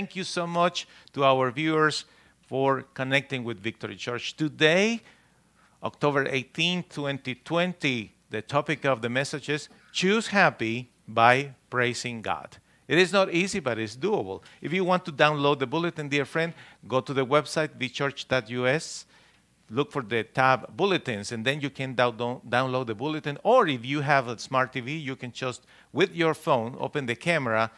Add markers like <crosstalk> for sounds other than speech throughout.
thank you so much to our viewers for connecting with Victory Church. Today, October 18, 2020, the topic of the message is Choose Happy by Praising God. It is not easy, but it's doable. If you want to download the bulletin, dear friend, go to the website, vchurch.us, look for the tab Bulletins, and then you can download the bulletin. Or if you have a smart TV, you can just, with your phone, open the camera,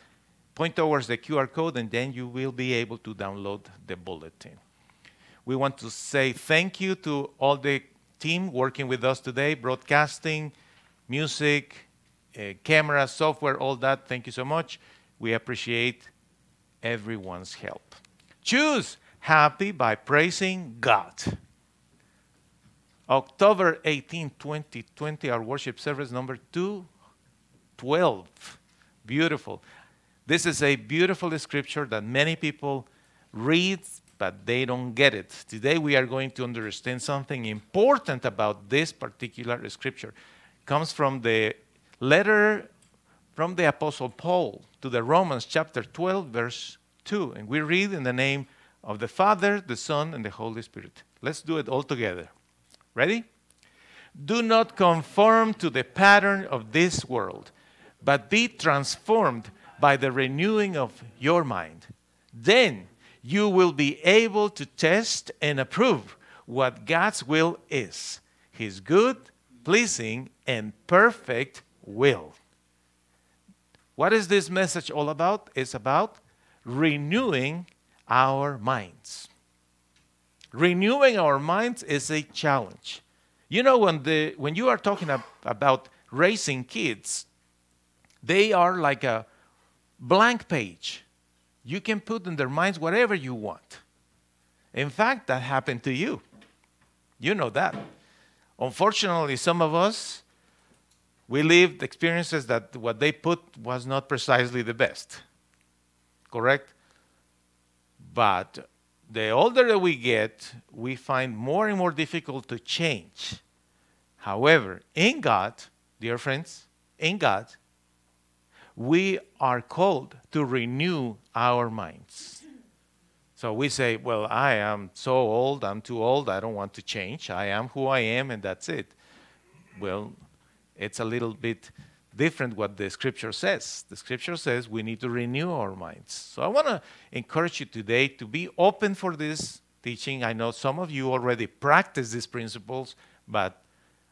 point towards the QR code, and then you will be able to download the bulletin. We want to say thank you to all the team working with us today broadcasting, music, uh, camera, software, all that. Thank you so much. We appreciate everyone's help. Choose happy by praising God. October 18, 2020, our worship service number 212. Beautiful. This is a beautiful scripture that many people read, but they don't get it. Today we are going to understand something important about this particular scripture. It comes from the letter from the Apostle Paul to the Romans, chapter 12, verse 2. And we read in the name of the Father, the Son, and the Holy Spirit. Let's do it all together. Ready? Do not conform to the pattern of this world, but be transformed by the renewing of your mind. Then you will be able to test and approve what God's will is His good, pleasing, and perfect will. What is this message all about? It's about renewing our minds. Renewing our minds is a challenge. You know, when, the, when you are talking ab- about raising kids, they are like a blank page. You can put in their minds whatever you want. In fact, that happened to you. You know that. Unfortunately, some of us we lived experiences that what they put was not precisely the best. Correct? But the older that we get, we find more and more difficult to change. However, in God, dear friends, in God, we are called to renew our minds. So we say, Well, I am so old, I'm too old, I don't want to change. I am who I am, and that's it. Well, it's a little bit different what the scripture says. The scripture says we need to renew our minds. So I want to encourage you today to be open for this teaching. I know some of you already practice these principles, but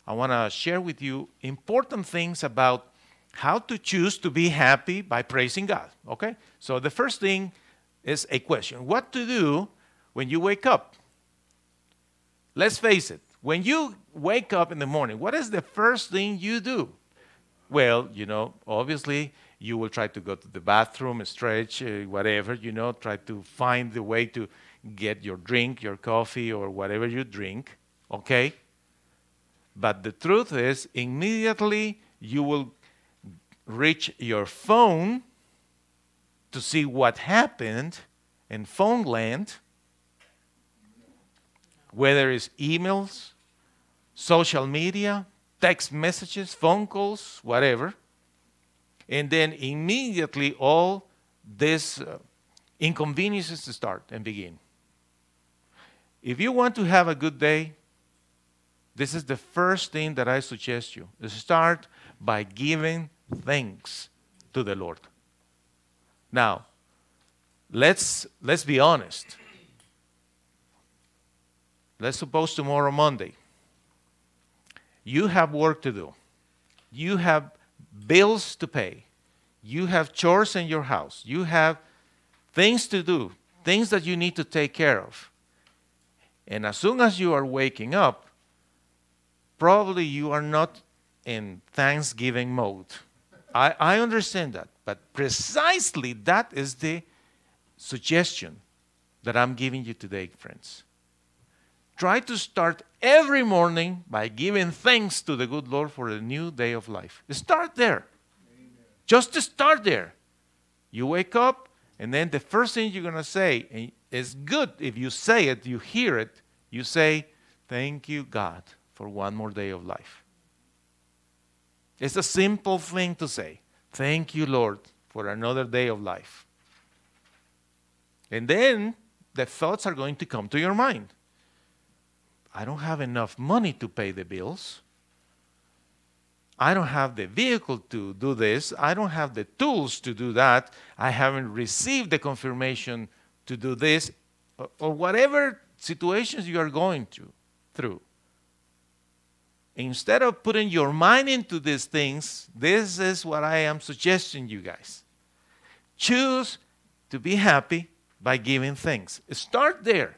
I want to share with you important things about how to choose to be happy by praising God. Okay? So the first thing is a question What to do when you wake up? Let's face it, when you wake up in the morning, what is the first thing you do? Well, you know, obviously you will try to go to the bathroom, stretch, uh, whatever, you know, try to find the way to get your drink, your coffee, or whatever you drink, okay? But the truth is, immediately you will reach your phone to see what happened in phone land whether it's emails, social media, text messages, phone calls, whatever. And then immediately all these uh, inconveniences start and begin. If you want to have a good day, this is the first thing that I suggest you. Start by giving thanks to the Lord. Now, let's let's be honest. Let's suppose tomorrow, Monday, you have work to do. You have bills to pay. You have chores in your house. You have things to do, things that you need to take care of. And as soon as you are waking up, probably you are not in Thanksgiving mode. I, I understand that. But precisely that is the suggestion that I'm giving you today, friends. Try to start every morning by giving thanks to the good Lord for a new day of life. Start there. Amen. Just to start there. You wake up, and then the first thing you're going to say is good if you say it, you hear it, you say, Thank you, God, for one more day of life. It's a simple thing to say. Thank you, Lord, for another day of life. And then the thoughts are going to come to your mind. I don't have enough money to pay the bills. I don't have the vehicle to do this. I don't have the tools to do that. I haven't received the confirmation to do this, or, or whatever situations you are going to, through. Instead of putting your mind into these things, this is what I am suggesting you guys. Choose to be happy by giving thanks. Start there.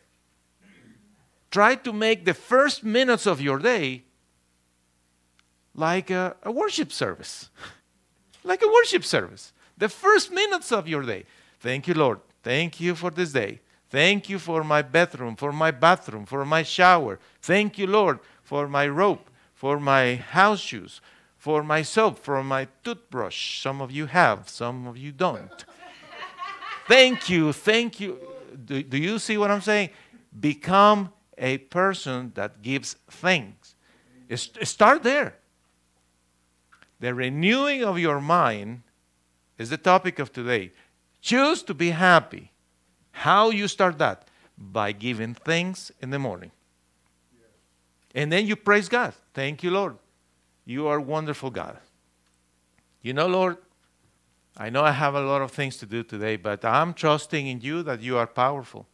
Try to make the first minutes of your day like a, a worship service. <laughs> like a worship service. The first minutes of your day. Thank you, Lord. Thank you for this day. Thank you for my bedroom, for my bathroom, for my shower. Thank you, Lord, for my rope, for my house shoes, for my soap, for my toothbrush. Some of you have, some of you don't. <laughs> thank you, thank you. Do, do you see what I'm saying? Become a person that gives thanks. Start there. The renewing of your mind is the topic of today. Choose to be happy. How you start that? By giving thanks in the morning. And then you praise God. Thank you, Lord. You are wonderful, God. You know, Lord, I know I have a lot of things to do today, but I'm trusting in you that you are powerful.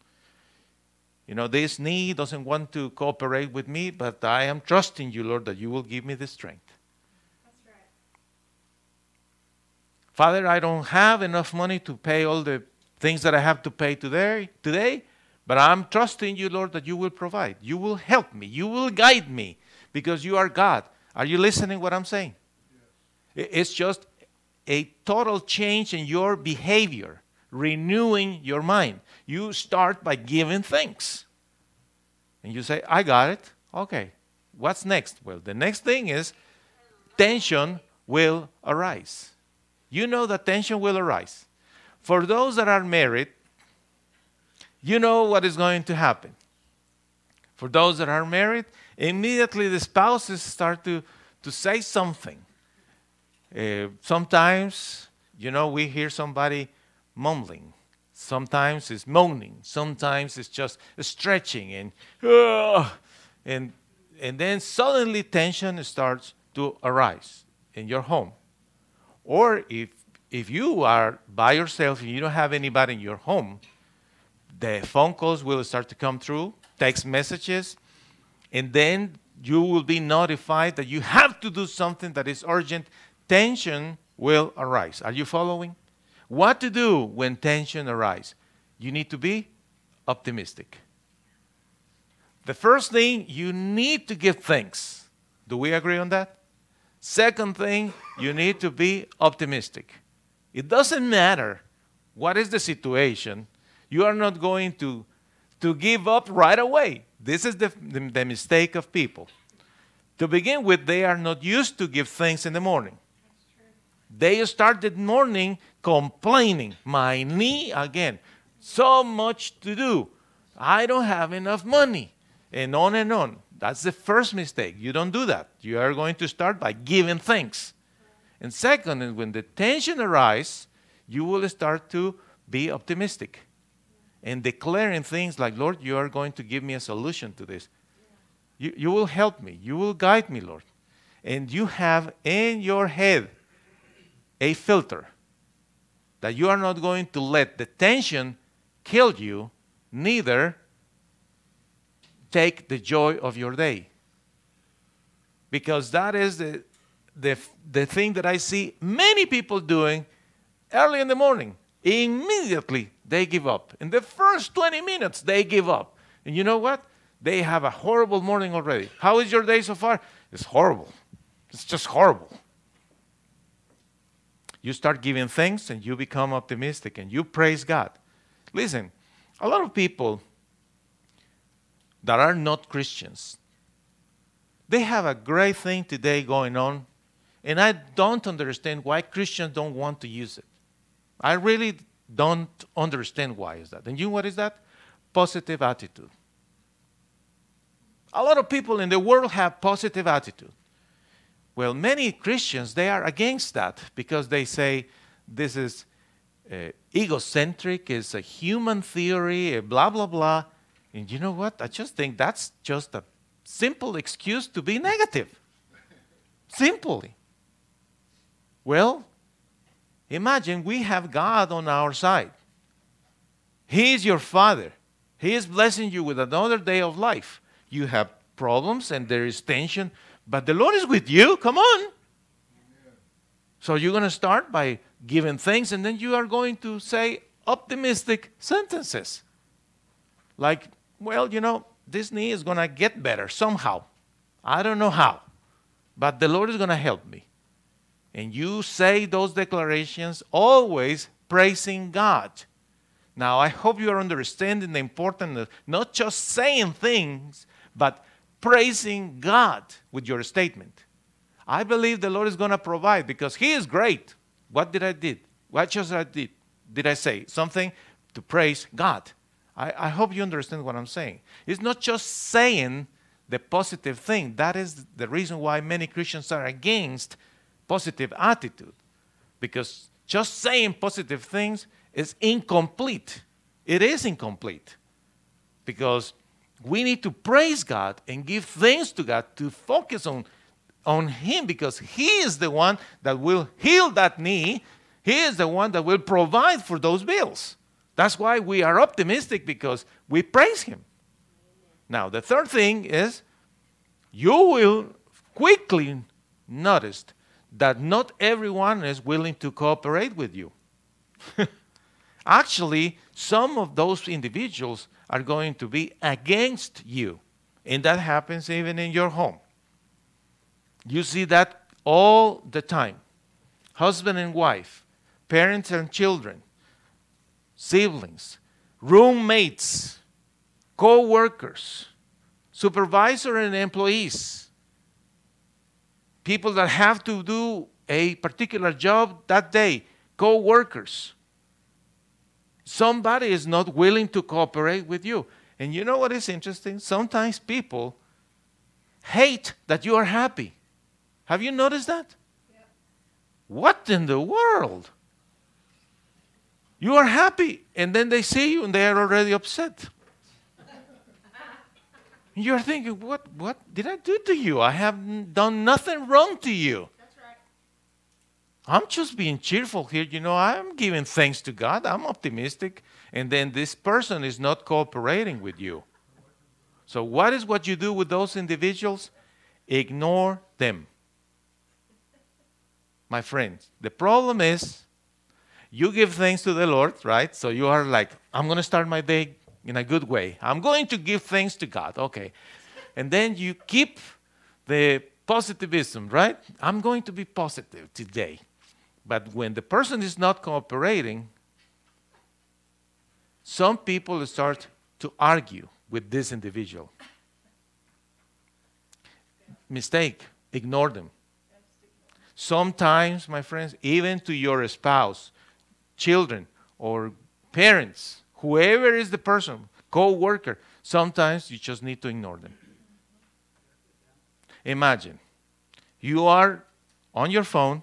You know, this knee doesn't want to cooperate with me, but I am trusting you, Lord, that you will give me the strength. That's right. Father, I don't have enough money to pay all the things that I have to pay today, today, but I'm trusting you, Lord, that you will provide. You will help me. You will guide me because you are God. Are you listening what I'm saying? Yes. It's just a total change in your behavior, renewing your mind. You start by giving thanks. And you say, I got it. Okay. What's next? Well, the next thing is tension will arise you know that tension will arise. For those that are married, you know what is going to happen. For those that are married, immediately the spouses start to, to say something. Uh, sometimes, you know, we hear somebody mumbling. Sometimes it's moaning. Sometimes it's just stretching and, uh, and, and then suddenly tension starts to arise in your home. Or if, if you are by yourself and you don't have anybody in your home, the phone calls will start to come through, text messages, and then you will be notified that you have to do something that is urgent. Tension will arise. Are you following? What to do when tension arises? You need to be optimistic. The first thing, you need to give thanks. Do we agree on that? Second thing, you need to be optimistic. It doesn't matter what is the situation, you are not going to, to give up right away. This is the, the, the mistake of people. To begin with, they are not used to give thanks in the morning. They start the morning complaining, my knee again, so much to do. I don't have enough money, and on and on. That's the first mistake. You don't do that. You are going to start by giving thanks. And second, when the tension arises, you will start to be optimistic and declaring things like, Lord, you are going to give me a solution to this. You, you will help me. You will guide me, Lord. And you have in your head a filter that you are not going to let the tension kill you, neither take the joy of your day. Because that is the, the, the thing that I see many people doing early in the morning. Immediately they give up. In the first 20 minutes, they give up. And you know what? They have a horrible morning already. How is your day so far? It's horrible. It's just horrible. You start giving thanks and you become optimistic and you praise God. Listen, a lot of people that are not Christians. They have a great thing today going on, and I don't understand why Christians don't want to use it. I really don't understand why is that. And you know what is that? Positive attitude. A lot of people in the world have positive attitude. Well, many Christians they are against that because they say this is uh, egocentric, it's a human theory, blah, blah, blah. And you know what? I just think that's just a simple excuse to be negative. Simply. Well, imagine we have God on our side. He is your Father. He is blessing you with another day of life. You have problems and there is tension, but the Lord is with you. Come on. So you're going to start by giving thanks, and then you are going to say optimistic sentences. Like, well, you know, this knee is going to get better somehow. I don't know how, but the Lord is going to help me. And you say those declarations always praising God. Now, I hope you are understanding the importance of not just saying things, but praising God with your statement. I believe the Lord is going to provide because He is great. What did I did? What just I did? Did I say something to praise God? I, I hope you understand what I'm saying. It's not just saying the positive thing. That is the reason why many Christians are against positive attitude. Because just saying positive things is incomplete. It is incomplete. Because we need to praise God and give thanks to God to focus on, on Him because He is the one that will heal that knee. He is the one that will provide for those bills. That's why we are optimistic because we praise Him. Now, the third thing is you will quickly notice that not everyone is willing to cooperate with you. <laughs> Actually, some of those individuals are going to be against you. And that happens even in your home. You see that all the time. Husband and wife, parents and children, siblings, roommates, co workers, supervisor and employees, people that have to do a particular job that day, co workers somebody is not willing to cooperate with you. And you know what is interesting? Sometimes people hate that you are happy. Have you noticed that? Yeah. What in the world? You are happy, and then they see you and they are already upset. You're thinking, what, what did I do to you? I have done nothing wrong to you. I'm just being cheerful here. You know, I'm giving thanks to God. I'm optimistic. And then this person is not cooperating with you. So, what is what you do with those individuals? Ignore them. My friends, the problem is you give thanks to the Lord, right? So you are like, I'm going to start my day in a good way. I'm going to give thanks to God. Okay. And then you keep the positivism, right? I'm going to be positive today. But when the person is not cooperating, some people start to argue with this individual. Mistake, ignore them. Sometimes, my friends, even to your spouse, children, or parents, whoever is the person, co worker, sometimes you just need to ignore them. Imagine you are on your phone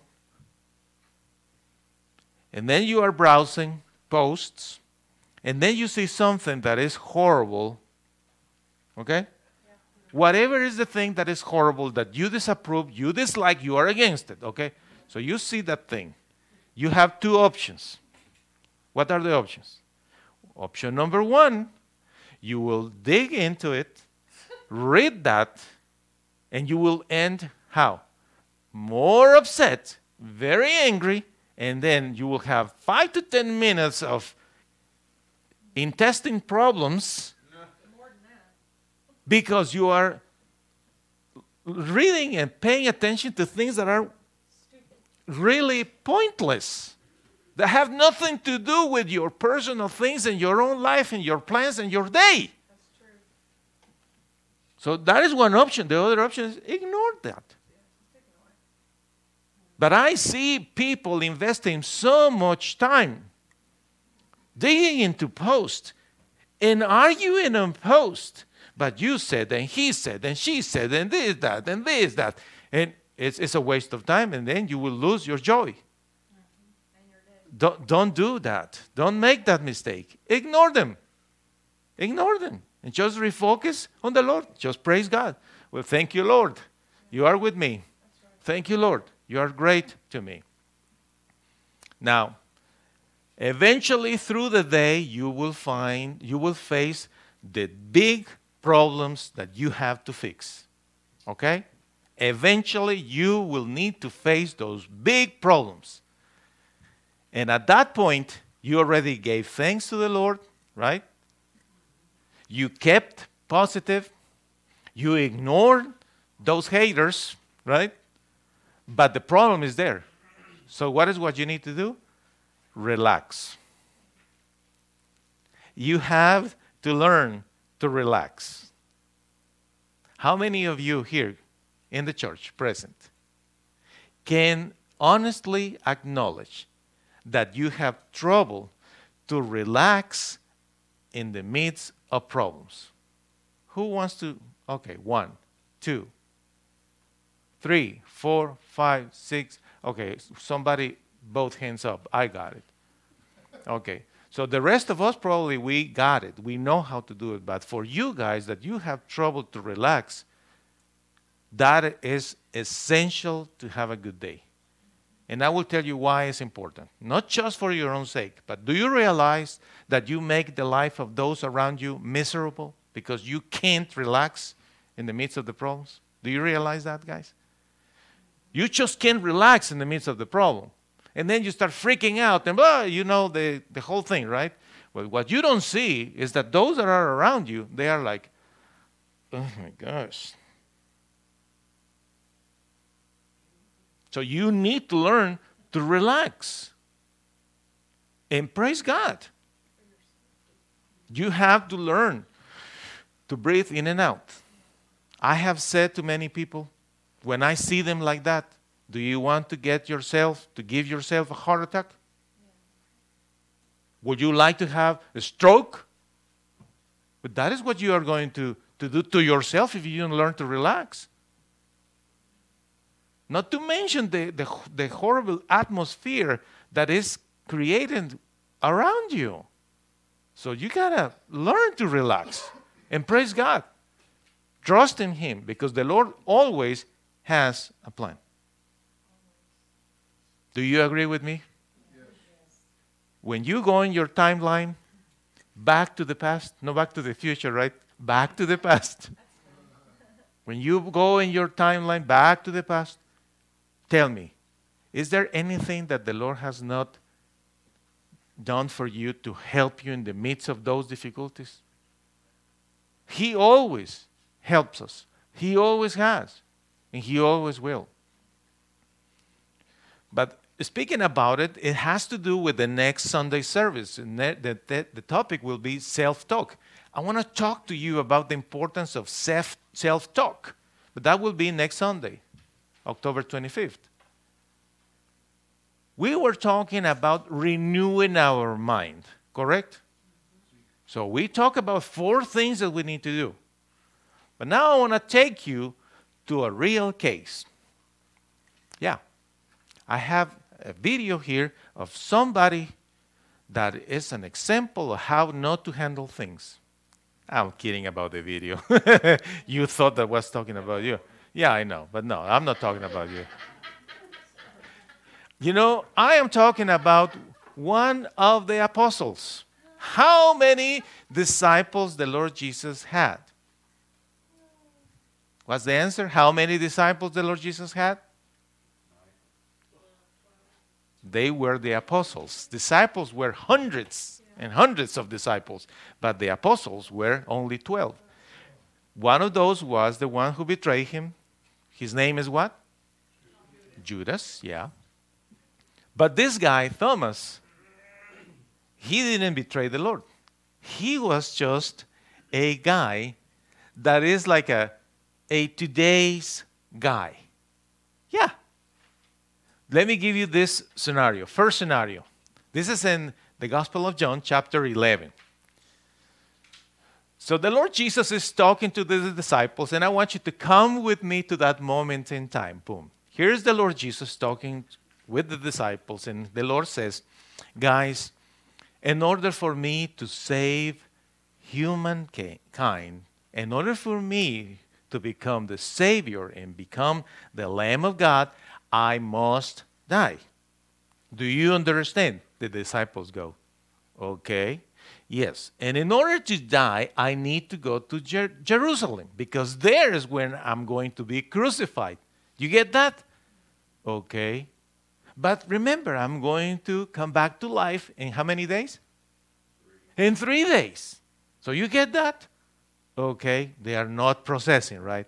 and then you are browsing posts, and then you see something that is horrible, okay? Whatever is the thing that is horrible, that you disapprove, you dislike, you are against it, okay? So you see that thing. You have two options. What are the options? Option number one, you will dig into it, read that, and you will end how? More upset, very angry, and then you will have five to ten minutes of intestine problems because you are reading and paying attention to things that are really pointless that have nothing to do with your personal things and your own life and your plans and your day. That's true. So that is one option. The other option is ignore that. But I see people investing so much time digging into post and arguing on post. But you said, and he said, and she said, and this, that, and this, that. And it's, it's a waste of time, and then you will lose your joy. Don't, don't do that. Don't make that mistake. Ignore them. Ignore them and just refocus on the Lord. Just praise God. Well, thank you, Lord. You are with me. Thank you, Lord. You are great to me. Now, eventually through the day, you will find, you will face the big problems that you have to fix. Okay? Eventually, you will need to face those big problems. And at that point, you already gave thanks to the Lord, right? You kept positive. You ignored those haters, right? But the problem is there. So, what is what you need to do? Relax. You have to learn to relax. How many of you here in the church present can honestly acknowledge that you have trouble to relax in the midst of problems? Who wants to? Okay, one, two, three, four, five, six. Okay, somebody, both hands up. I got it. Okay. So the rest of us probably we got it. We know how to do it. But for you guys that you have trouble to relax, that is essential to have a good day. And I will tell you why it's important. Not just for your own sake, but do you realize that you make the life of those around you miserable because you can't relax in the midst of the problems? Do you realize that, guys? You just can't relax in the midst of the problem. And then you start freaking out and blah, you know the, the whole thing, right? Well, what you don't see is that those that are around you, they are like, oh my gosh, So you need to learn to relax and praise God. You have to learn to breathe in and out. I have said to many people, when I see them like that, do you want to get yourself, to give yourself a heart attack? Would you like to have a stroke? But that is what you are going to, to do to yourself if you don't learn to relax. Not to mention the, the, the horrible atmosphere that is created around you. So you gotta learn to relax and praise God. Trust in Him because the Lord always has a plan. Do you agree with me? Yes. When you go in your timeline back to the past, no back to the future, right? Back to the past. <laughs> when you go in your timeline back to the past, Tell me, is there anything that the Lord has not done for you to help you in the midst of those difficulties? He always helps us. He always has, and He always will. But speaking about it, it has to do with the next Sunday service. And the, the, the topic will be self talk. I want to talk to you about the importance of self talk, but that will be next Sunday. October 25th. We were talking about renewing our mind, correct? So we talk about four things that we need to do. But now I want to take you to a real case. Yeah. I have a video here of somebody that is an example of how not to handle things. I'm kidding about the video. <laughs> you thought that was talking about you. Yeah, I know, but no, I'm not talking about you. You know, I am talking about one of the apostles. How many disciples the Lord Jesus had? What's the answer? How many disciples the Lord Jesus had? They were the apostles. Disciples were hundreds and hundreds of disciples, but the apostles were only 12. One of those was the one who betrayed him, his name is what? Judas, yeah. But this guy, Thomas, he didn't betray the Lord. He was just a guy that is like a, a today's guy. Yeah. Let me give you this scenario. First scenario. This is in the Gospel of John, chapter 11. So the Lord Jesus is talking to the disciples, and I want you to come with me to that moment in time. Boom. Here's the Lord Jesus talking with the disciples, and the Lord says, Guys, in order for me to save humankind, in order for me to become the Savior and become the Lamb of God, I must die. Do you understand? The disciples go, Okay. Yes. And in order to die, I need to go to Jer- Jerusalem because there is when I'm going to be crucified. You get that? Okay. But remember, I'm going to come back to life in how many days? Three. In three days. So you get that? Okay. They are not processing, right?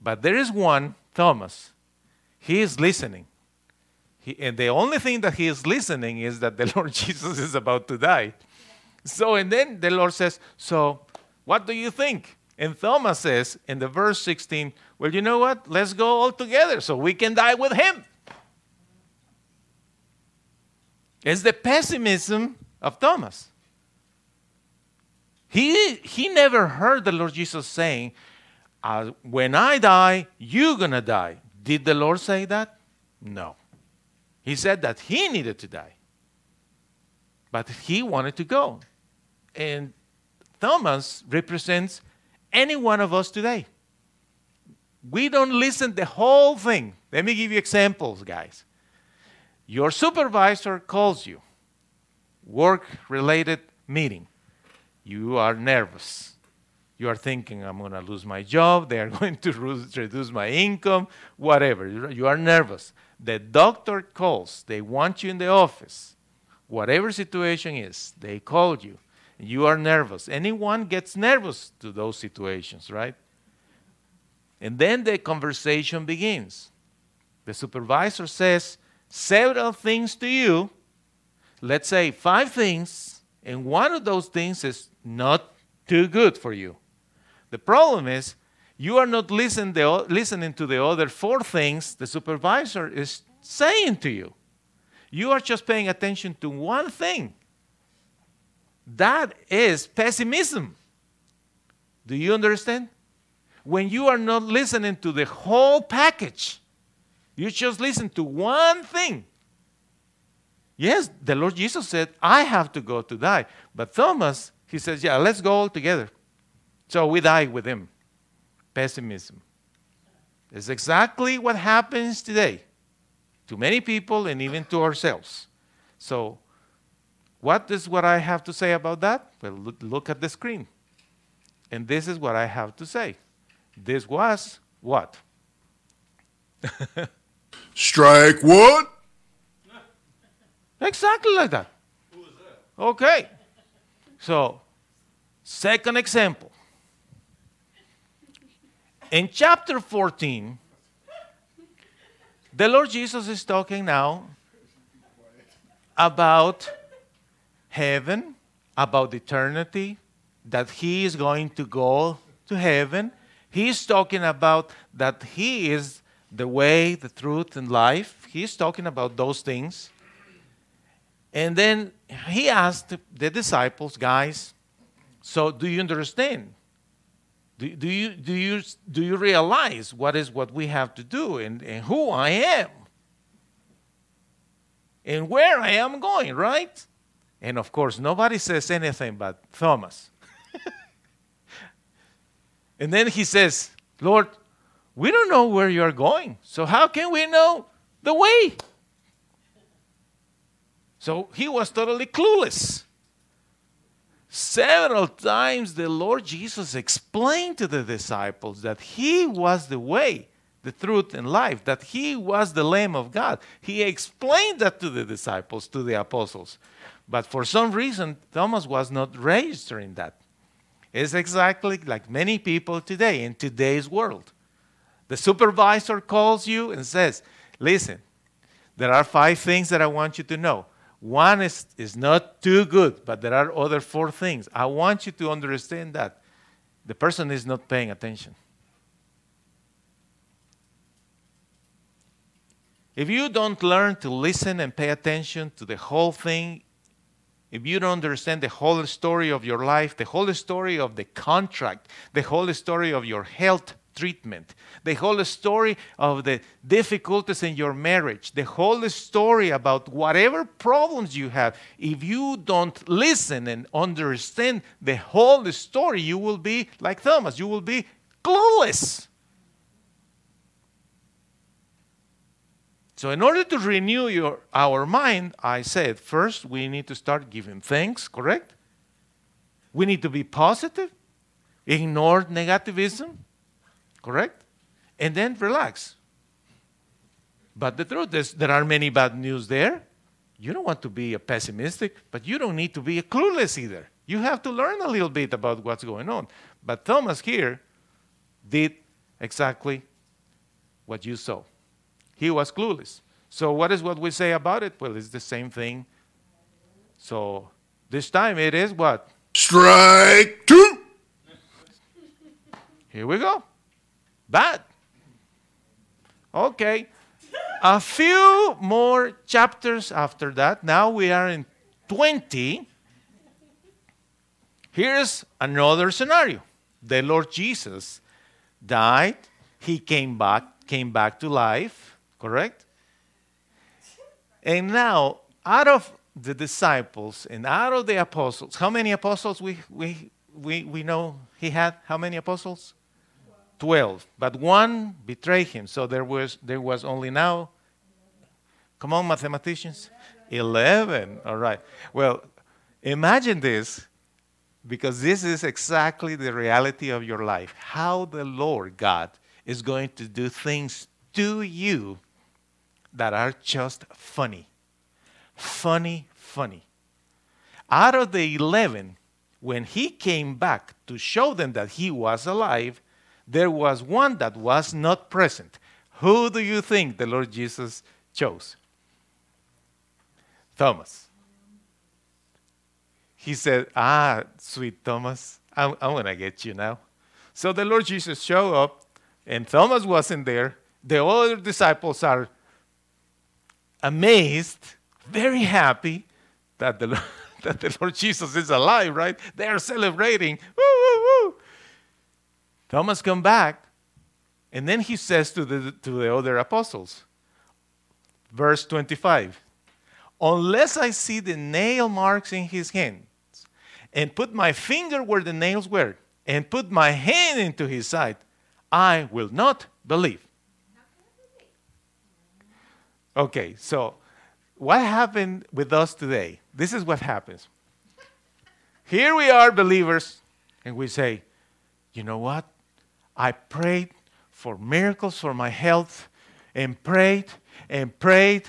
But there is one, Thomas. He is listening. He, and the only thing that he is listening is that the <laughs> Lord Jesus is about to die. So, and then the Lord says, So, what do you think? And Thomas says in the verse 16, Well, you know what? Let's go all together so we can die with him. It's the pessimism of Thomas. He, he never heard the Lord Jesus saying, uh, When I die, you're going to die. Did the Lord say that? No. He said that he needed to die. But he wanted to go. And Thomas represents any one of us today. We don't listen the whole thing. Let me give you examples, guys. Your supervisor calls you, work related meeting. You are nervous. You are thinking, I'm going to lose my job. They are <laughs> going to reduce my income, whatever. You are nervous. The doctor calls. They want you in the office. Whatever situation is, they called you. You are nervous. Anyone gets nervous to those situations, right? And then the conversation begins. The supervisor says several things to you. Let's say five things, and one of those things is not too good for you. The problem is you are not listen the, listening to the other four things the supervisor is saying to you. You are just paying attention to one thing. That is pessimism. Do you understand? When you are not listening to the whole package, you just listen to one thing. Yes, the Lord Jesus said, I have to go to die. But Thomas, he says, Yeah, let's go all together. So we die with him. Pessimism. It's exactly what happens today to many people and even to ourselves. So what is what I have to say about that? Well, look at the screen. And this is what I have to say. This was what? <laughs> Strike one. Exactly like that. that. Okay. So, second example. In chapter 14, the Lord Jesus is talking now about heaven, about eternity, that he is going to go to heaven. He's talking about that he is the way, the truth, and life. He's talking about those things. And then he asked the disciples, guys, so do you understand? Do, do, you, do, you, do you realize what is what we have to do and, and who I am? And where I am going, right? And of course, nobody says anything but Thomas. <laughs> and then he says, Lord, we don't know where you're going. So how can we know the way? So he was totally clueless. Several times the Lord Jesus explained to the disciples that he was the way, the truth, and life, that he was the Lamb of God. He explained that to the disciples, to the apostles. But for some reason, Thomas was not registering that. It's exactly like many people today in today's world. The supervisor calls you and says, Listen, there are five things that I want you to know. One is, is not too good, but there are other four things. I want you to understand that. The person is not paying attention. If you don't learn to listen and pay attention to the whole thing, if you don't understand the whole story of your life, the whole story of the contract, the whole story of your health treatment, the whole story of the difficulties in your marriage, the whole story about whatever problems you have. If you don't listen and understand the whole story, you will be like Thomas, you will be clueless. So, in order to renew your, our mind, I said first we need to start giving thanks, correct? We need to be positive, ignore negativism, correct? And then relax. But the truth is, there are many bad news there. You don't want to be a pessimistic, but you don't need to be a clueless either. You have to learn a little bit about what's going on. But Thomas here did exactly what you saw. He was clueless. So, what is what we say about it? Well, it's the same thing. So, this time it is what? Strike two. Here we go. Bad. Okay. A few more chapters after that. Now we are in 20. Here's another scenario. The Lord Jesus died, he came back, came back to life, correct? And now, out of the disciples and out of the apostles, how many apostles we, we, we, we know he had? How many apostles? 12. But one betrayed him. So there was, there was only now, come on, mathematicians, 11. All right. Well, imagine this because this is exactly the reality of your life. How the Lord God is going to do things to you that are just funny. Funny, funny. Out of the 11, when he came back to show them that he was alive, there was one that was not present. Who do you think the Lord Jesus chose? Thomas. He said, Ah, sweet Thomas, I'm, I'm going to get you now. So the Lord Jesus showed up, and Thomas wasn't there. The other disciples are amazed, very happy that the, <laughs> that the Lord Jesus is alive, right? They are celebrating. Woo, woo, woo. Thomas come back, and then he says to the, to the other apostles, verse 25, unless I see the nail marks in his hands, and put my finger where the nails were, and put my hand into his side, I will not believe. Okay, so what happened with us today? This is what happens. Here we are, believers, and we say, you know what? I prayed for miracles for my health, and prayed and prayed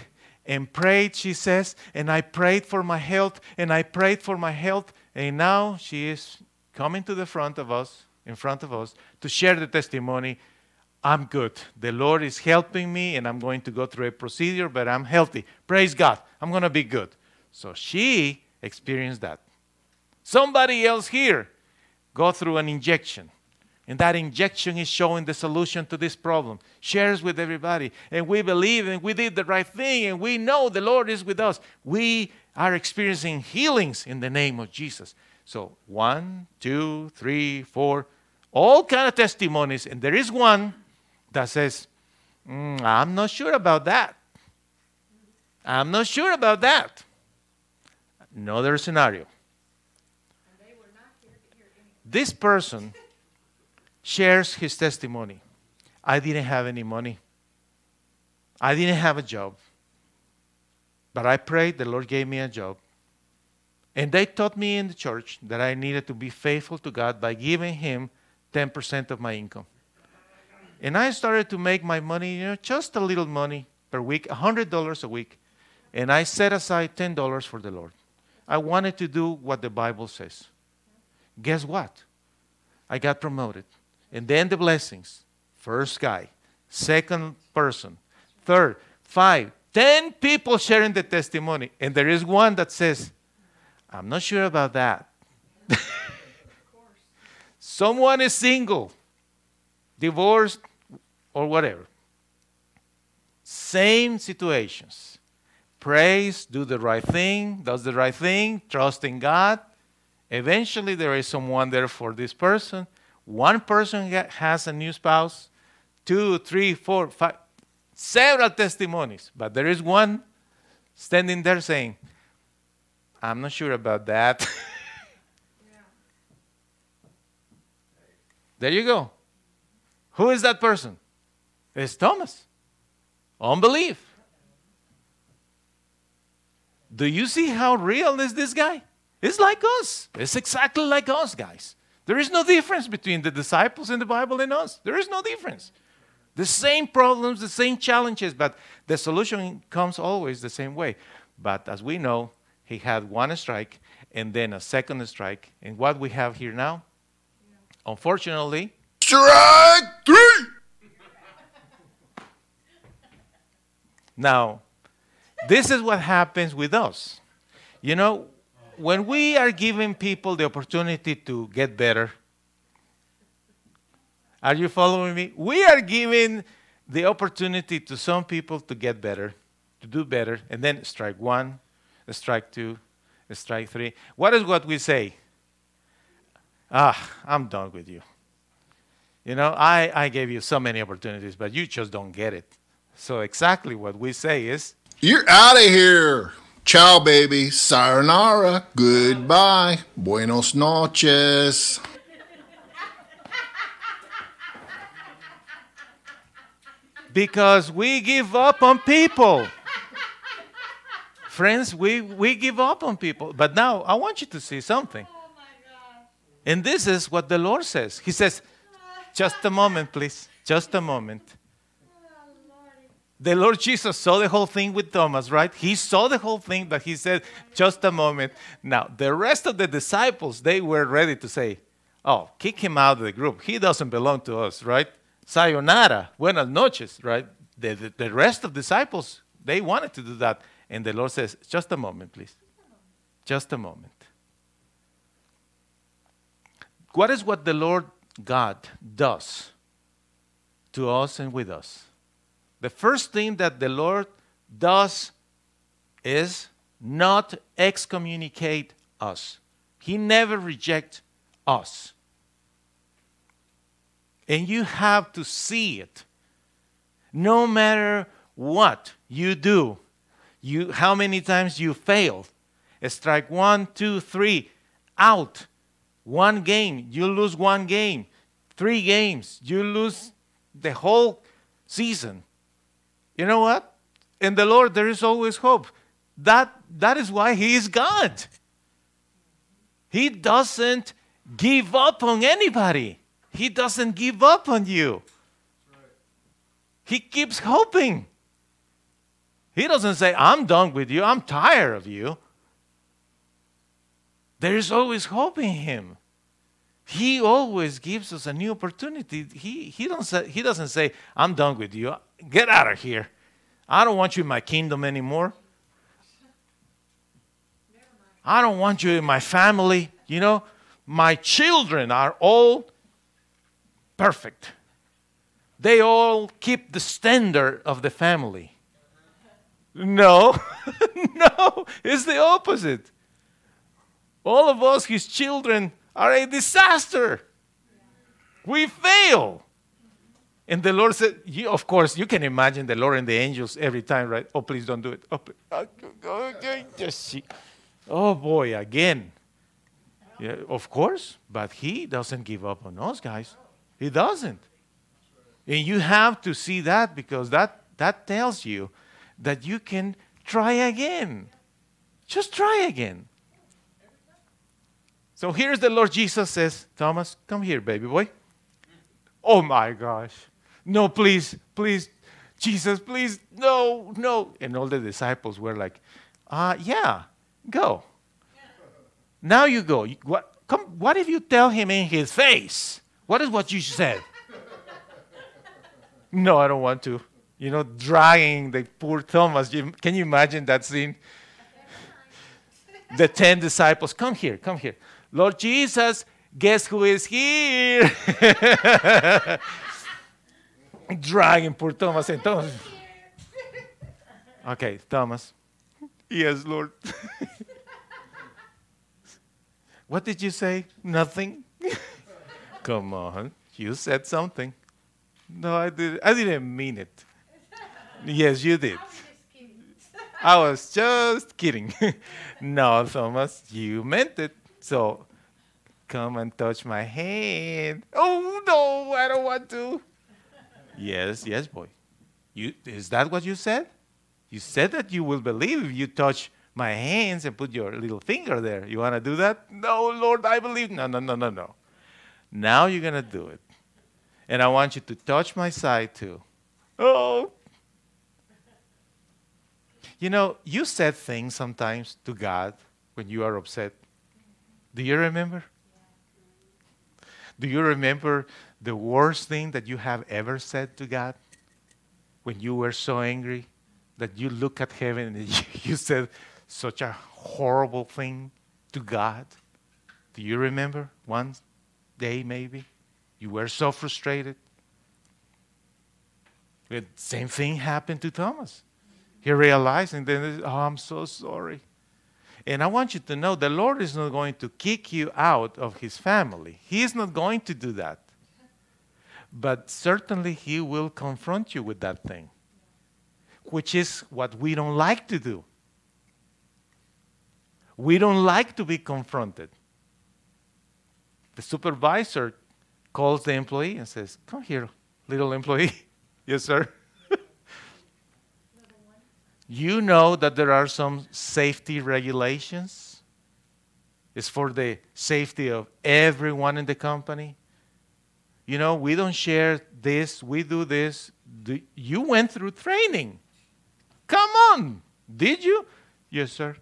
and prayed, she says, and I prayed for my health, and I prayed for my health, and now she is coming to the front of us, in front of us, to share the testimony I'm good. The Lord is helping me, and I'm going to go through a procedure, but I'm healthy. Praise God. I'm going to be good. So she experienced that. Somebody else here go through an injection. And that injection is showing the solution to this problem. Shares with everybody. And we believe and we did the right thing and we know the Lord is with us. We are experiencing healings in the name of Jesus. So one, two, three, four, all kind of testimonies. And there is one that says, mm, I'm not sure about that. I'm not sure about that. Another scenario. This person shares his testimony. I didn't have any money. I didn't have a job. But I prayed, the Lord gave me a job. And they taught me in the church that I needed to be faithful to God by giving Him 10% of my income. And I started to make my money, you know, just a little money per week, $100 a week. And I set aside $10 for the Lord. I wanted to do what the Bible says. Guess what? I got promoted. And then the blessings. First guy, second person, third, five, ten people sharing the testimony. And there is one that says, I'm not sure about that. <laughs> Someone is single divorced, or whatever. Same situations. Prays, do the right thing, does the right thing, trust in God. Eventually, there is someone there for this person. one person has a new spouse, two, three, four, five, several testimonies, but there is one standing there saying, I'm not sure about that. <laughs> there you go. Who is that person? It's Thomas. Unbelief. Do you see how real is this guy? It's like us. It's exactly like us, guys. There is no difference between the disciples in the Bible and us. There is no difference. The same problems, the same challenges, but the solution comes always the same way. But as we know, he had one strike and then a second strike. And what we have here now, unfortunately, Strike three. Now, this is what happens with us. You know, when we are giving people the opportunity to get better, are you following me? We are giving the opportunity to some people to get better, to do better, and then strike one, strike two, strike three. What is what we say? Ah, I'm done with you. You know, I, I gave you so many opportunities, but you just don't get it. So, exactly what we say is, You're out of here. Ciao, baby. Sayonara. Goodbye. Buenos noches. because we give up on people. Friends, we, we give up on people. But now I want you to see something. Oh And this is what the Lord says. He says, just a moment, please. Just a moment. The Lord Jesus saw the whole thing with Thomas, right? He saw the whole thing, but he said, just a moment. Now, the rest of the disciples, they were ready to say, oh, kick him out of the group. He doesn't belong to us, right? Sayonara, buenas noches, right? The, the, the rest of disciples, they wanted to do that. And the Lord says, just a moment, please. Just a moment. What is what the Lord God does to us and with us? The first thing that the Lord does is not excommunicate us. He never rejects us. And you have to see it. No matter what you do, you, how many times you failed. Strike one, two, three, out. One game, you lose one game. Three games, you lose the whole season. You know what? In the Lord, there is always hope. That, that is why He is God. He doesn't give up on anybody, He doesn't give up on you. He keeps hoping. He doesn't say, I'm done with you, I'm tired of you. There is always hope in Him. He always gives us a new opportunity. He, he, don't say, he doesn't say, I'm done with you. Get out of here. I don't want you in my kingdom anymore. I don't want you in my family. You know, my children are all perfect. They all keep the standard of the family. No, <laughs> no, it's the opposite. All of us, his children, are a disaster. We fail. And the Lord said, you, of course, you can imagine the Lord and the angels every time, right? Oh, please don't do it. Oh. Oh, oh boy, again. Yeah, of course, but He doesn't give up on us, guys. He doesn't. And you have to see that because that, that tells you that you can try again. Just try again. So here's the Lord Jesus says, Thomas, come here, baby boy. Oh my gosh. No, please, please, Jesus, please, no, no. And all the disciples were like, uh, yeah, go. Now you go. What, come, what if you tell him in his face? What is what you said? no, I don't want to. You know, dragging the poor Thomas. Can you imagine that scene? the 10 disciples, come here, come here. Lord Jesus, guess who is here? <laughs> Dragging poor Thomas and Thomas. Okay, Thomas. Yes, Lord. <laughs> what did you say? Nothing? <laughs> Come on. You said something. No, I did I didn't mean it. Yes, you did. I was just kidding. no, Thomas, you meant it. So come and touch my hand. Oh no, I don't want to. yes, yes, boy. You is that what you said? You said that you will believe if you touch my hands and put your little finger there. You want to do that? No, Lord, I believe. No, no, no, no, no. Now you're going to do it. And I want you to touch my side too. Oh. You know, you said things sometimes to God when you are upset. Do you remember? Do you remember the worst thing that you have ever said to God when you were so angry that you look at heaven and <laughs> you said such a horrible thing to God? Do you remember one day maybe? You were so frustrated. The same thing happened to Thomas. He realized, and then, oh, I'm so sorry. And I want you to know the Lord is not going to kick you out of His family. He is not going to do that. But certainly He will confront you with that thing, which is what we don't like to do. We don't like to be confronted. The supervisor calls the employee and says, Come here, little employee. <laughs> yes, sir. You know that there are some safety regulations. It's for the safety of everyone in the company. You know, we don't share this, we do this. You went through training. Come on. Did you? Yes, sir.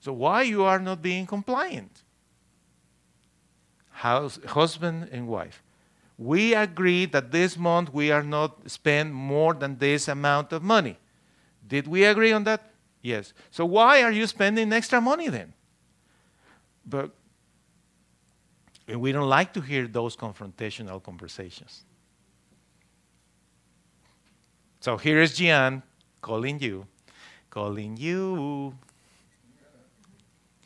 So why you are not being compliant? House, husband and wife we agreed that this month we are not spend more than this amount of money. Did we agree on that? Yes. So why are you spending extra money then? But we don't like to hear those confrontational conversations. So here is Gian calling you, calling you.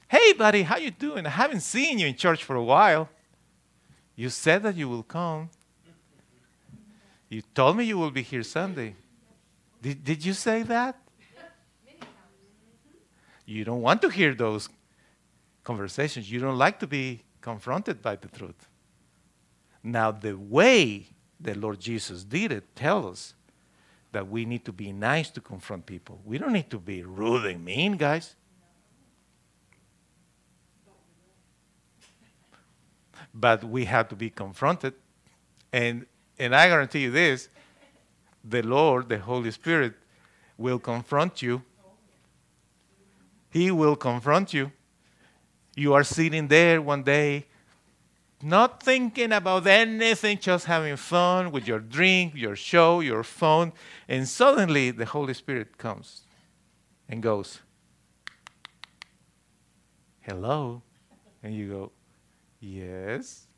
Hey, buddy, how you doing? I haven't seen you in church for a while. You said that you will come. You told me you will be here Sunday. Did, did you say that? You don't want to hear those conversations. You don't like to be confronted by the truth. Now, the way the Lord Jesus did it tells us that we need to be nice to confront people. We don't need to be rude and mean, guys. But we have to be confronted. And, and I guarantee you this the Lord, the Holy Spirit, will confront you. He will confront you. You are sitting there one day, not thinking about anything, just having fun with your drink, your show, your phone, and suddenly the Holy Spirit comes and goes, Hello. And you go, Yes.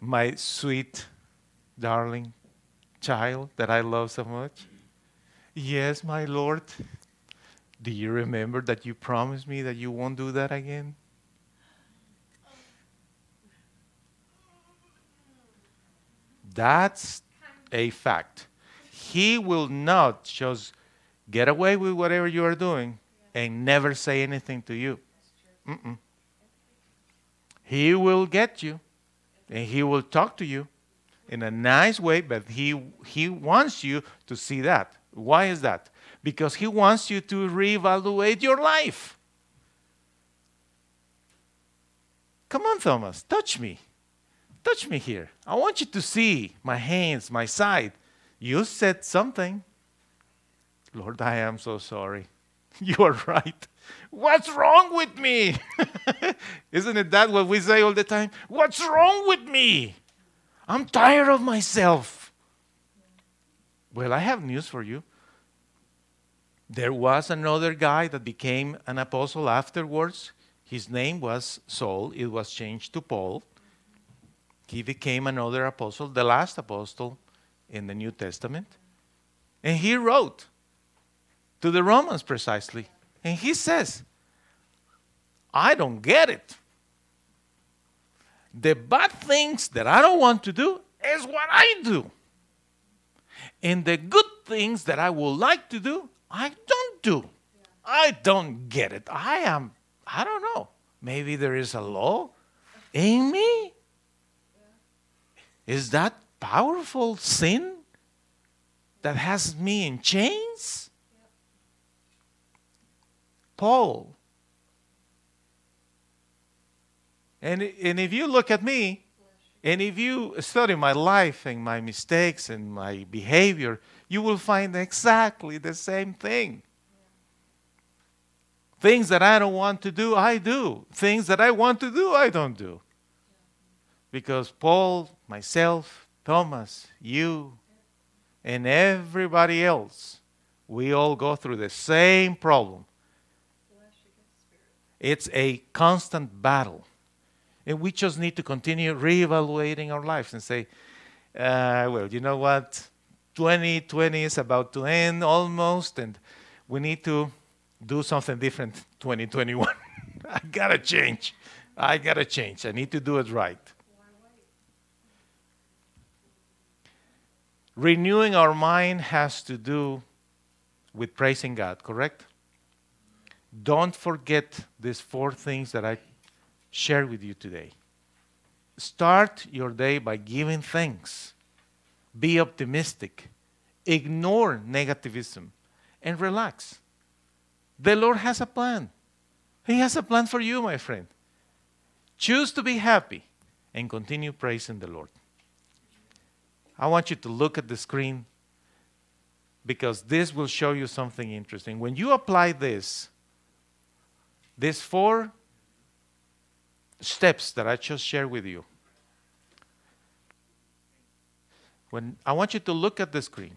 My sweet, darling child that I love so much. Yes, my Lord. Do you remember that you promised me that you won't do that again? That's a fact. He will not just get away with whatever you are doing and never say anything to you. Mm-mm. He will get you and he will talk to you in a nice way, but he, he wants you to see that. Why is that? Because he wants you to reevaluate your life. Come on, Thomas, touch me. Touch me here. I want you to see my hands, my side. You said something. Lord, I am so sorry. <laughs> You are right. What's wrong with me? <laughs> Isn't it that what we say all the time? What's wrong with me? I'm tired of myself. Well, I have news for you. There was another guy that became an apostle afterwards. His name was Saul. It was changed to Paul. He became another apostle, the last apostle in the New Testament. And he wrote to the Romans precisely. And he says, I don't get it. The bad things that I don't want to do is what I do. And the good things that I would like to do, I don't do. I don't get it. I am, I don't know. Maybe there is a law in me. Is that powerful sin that has me in chains? Paul. And, and if you look at me, and if you study my life and my mistakes and my behavior, you will find exactly the same thing. Things that I don't want to do, I do. Things that I want to do, I don't do. Because Paul, myself, Thomas, you, and everybody else, we all go through the same problem. It's a constant battle. And we just need to continue reevaluating our lives and say, uh, well, you know what? 2020 is about to end almost, and we need to do something different 2021. <laughs> I gotta change. I gotta change. I need to do it right. Renewing our mind has to do with praising God, correct? Don't forget these four things that I shared with you today. Start your day by giving thanks. Be optimistic. Ignore negativism and relax. The Lord has a plan. He has a plan for you, my friend. Choose to be happy and continue praising the Lord. I want you to look at the screen because this will show you something interesting. When you apply this, these four steps that I just shared with you, when I want you to look at the screen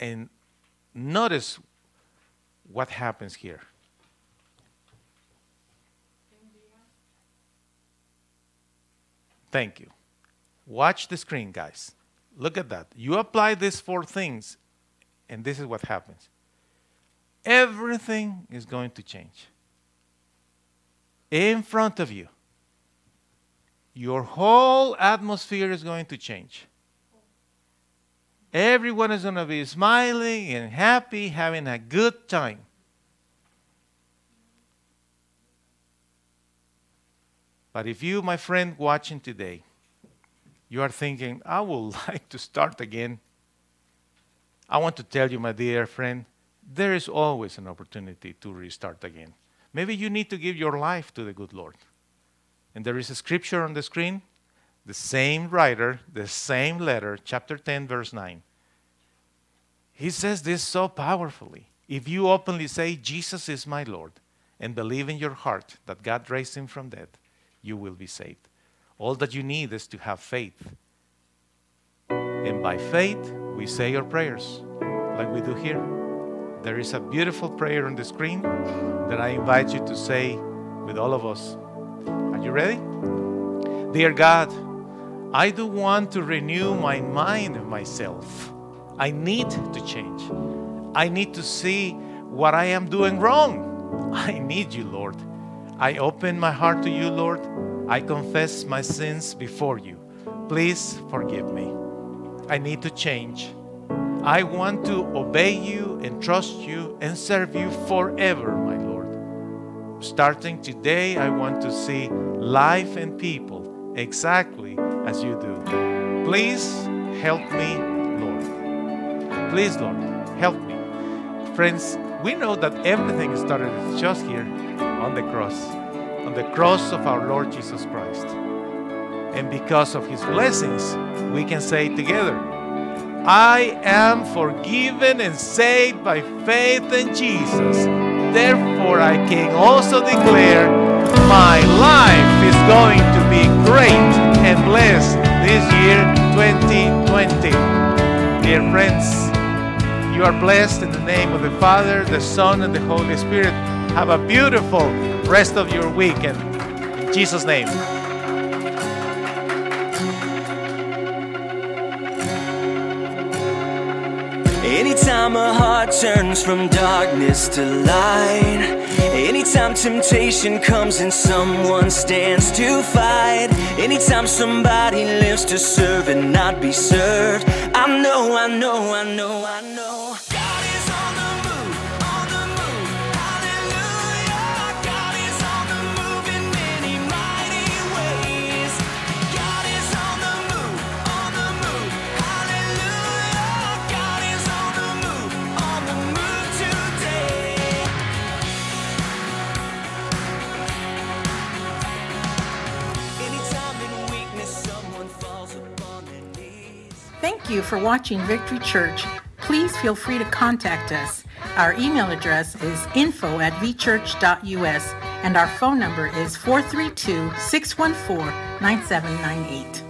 and notice what happens here. Thank you. Watch the screen, guys. Look at that. You apply these four things, and this is what happens. Everything is going to change. In front of you, your whole atmosphere is going to change. Everyone is going to be smiling and happy, having a good time. But if you, my friend, watching today, you are thinking, I would <laughs> like to start again, I want to tell you, my dear friend, there is always an opportunity to restart again. Maybe you need to give your life to the good Lord. And there is a scripture on the screen, the same writer, the same letter, chapter 10, verse 9. He says this so powerfully. If you openly say, Jesus is my Lord, and believe in your heart that God raised him from death, you will be saved. All that you need is to have faith. And by faith, we say our prayers like we do here. There is a beautiful prayer on the screen that I invite you to say with all of us. Are you ready? Dear God, I do want to renew my mind myself. I need to change. I need to see what I am doing wrong. <laughs> I need you, Lord. I open my heart to you, Lord. I confess my sins before you. Please forgive me. I need to change. I want to obey you and trust you and serve you forever, my Lord. Starting today, I want to see life and people exactly as you do. Please help me, Lord. Please, Lord, help me. Friends, we know that everything started just here on the cross, on the cross of our Lord Jesus Christ. And because of his blessings, we can say together, I am forgiven and saved by faith in Jesus. Therefore, I can also declare my life is going to be great and blessed this year 2020. Dear friends, you are blessed in the name of the Father, the Son, and the Holy Spirit. Have a beautiful rest of your weekend. In Jesus' name. Anytime a heart turns from darkness to light, Anytime temptation comes and someone stands to fight. Anytime somebody lives to serve and not be served. I know, I know, I know, I know. You for watching Victory Church. Please feel free to contact us. Our email address is info at vchurch.us and our phone number is 432 614 9798.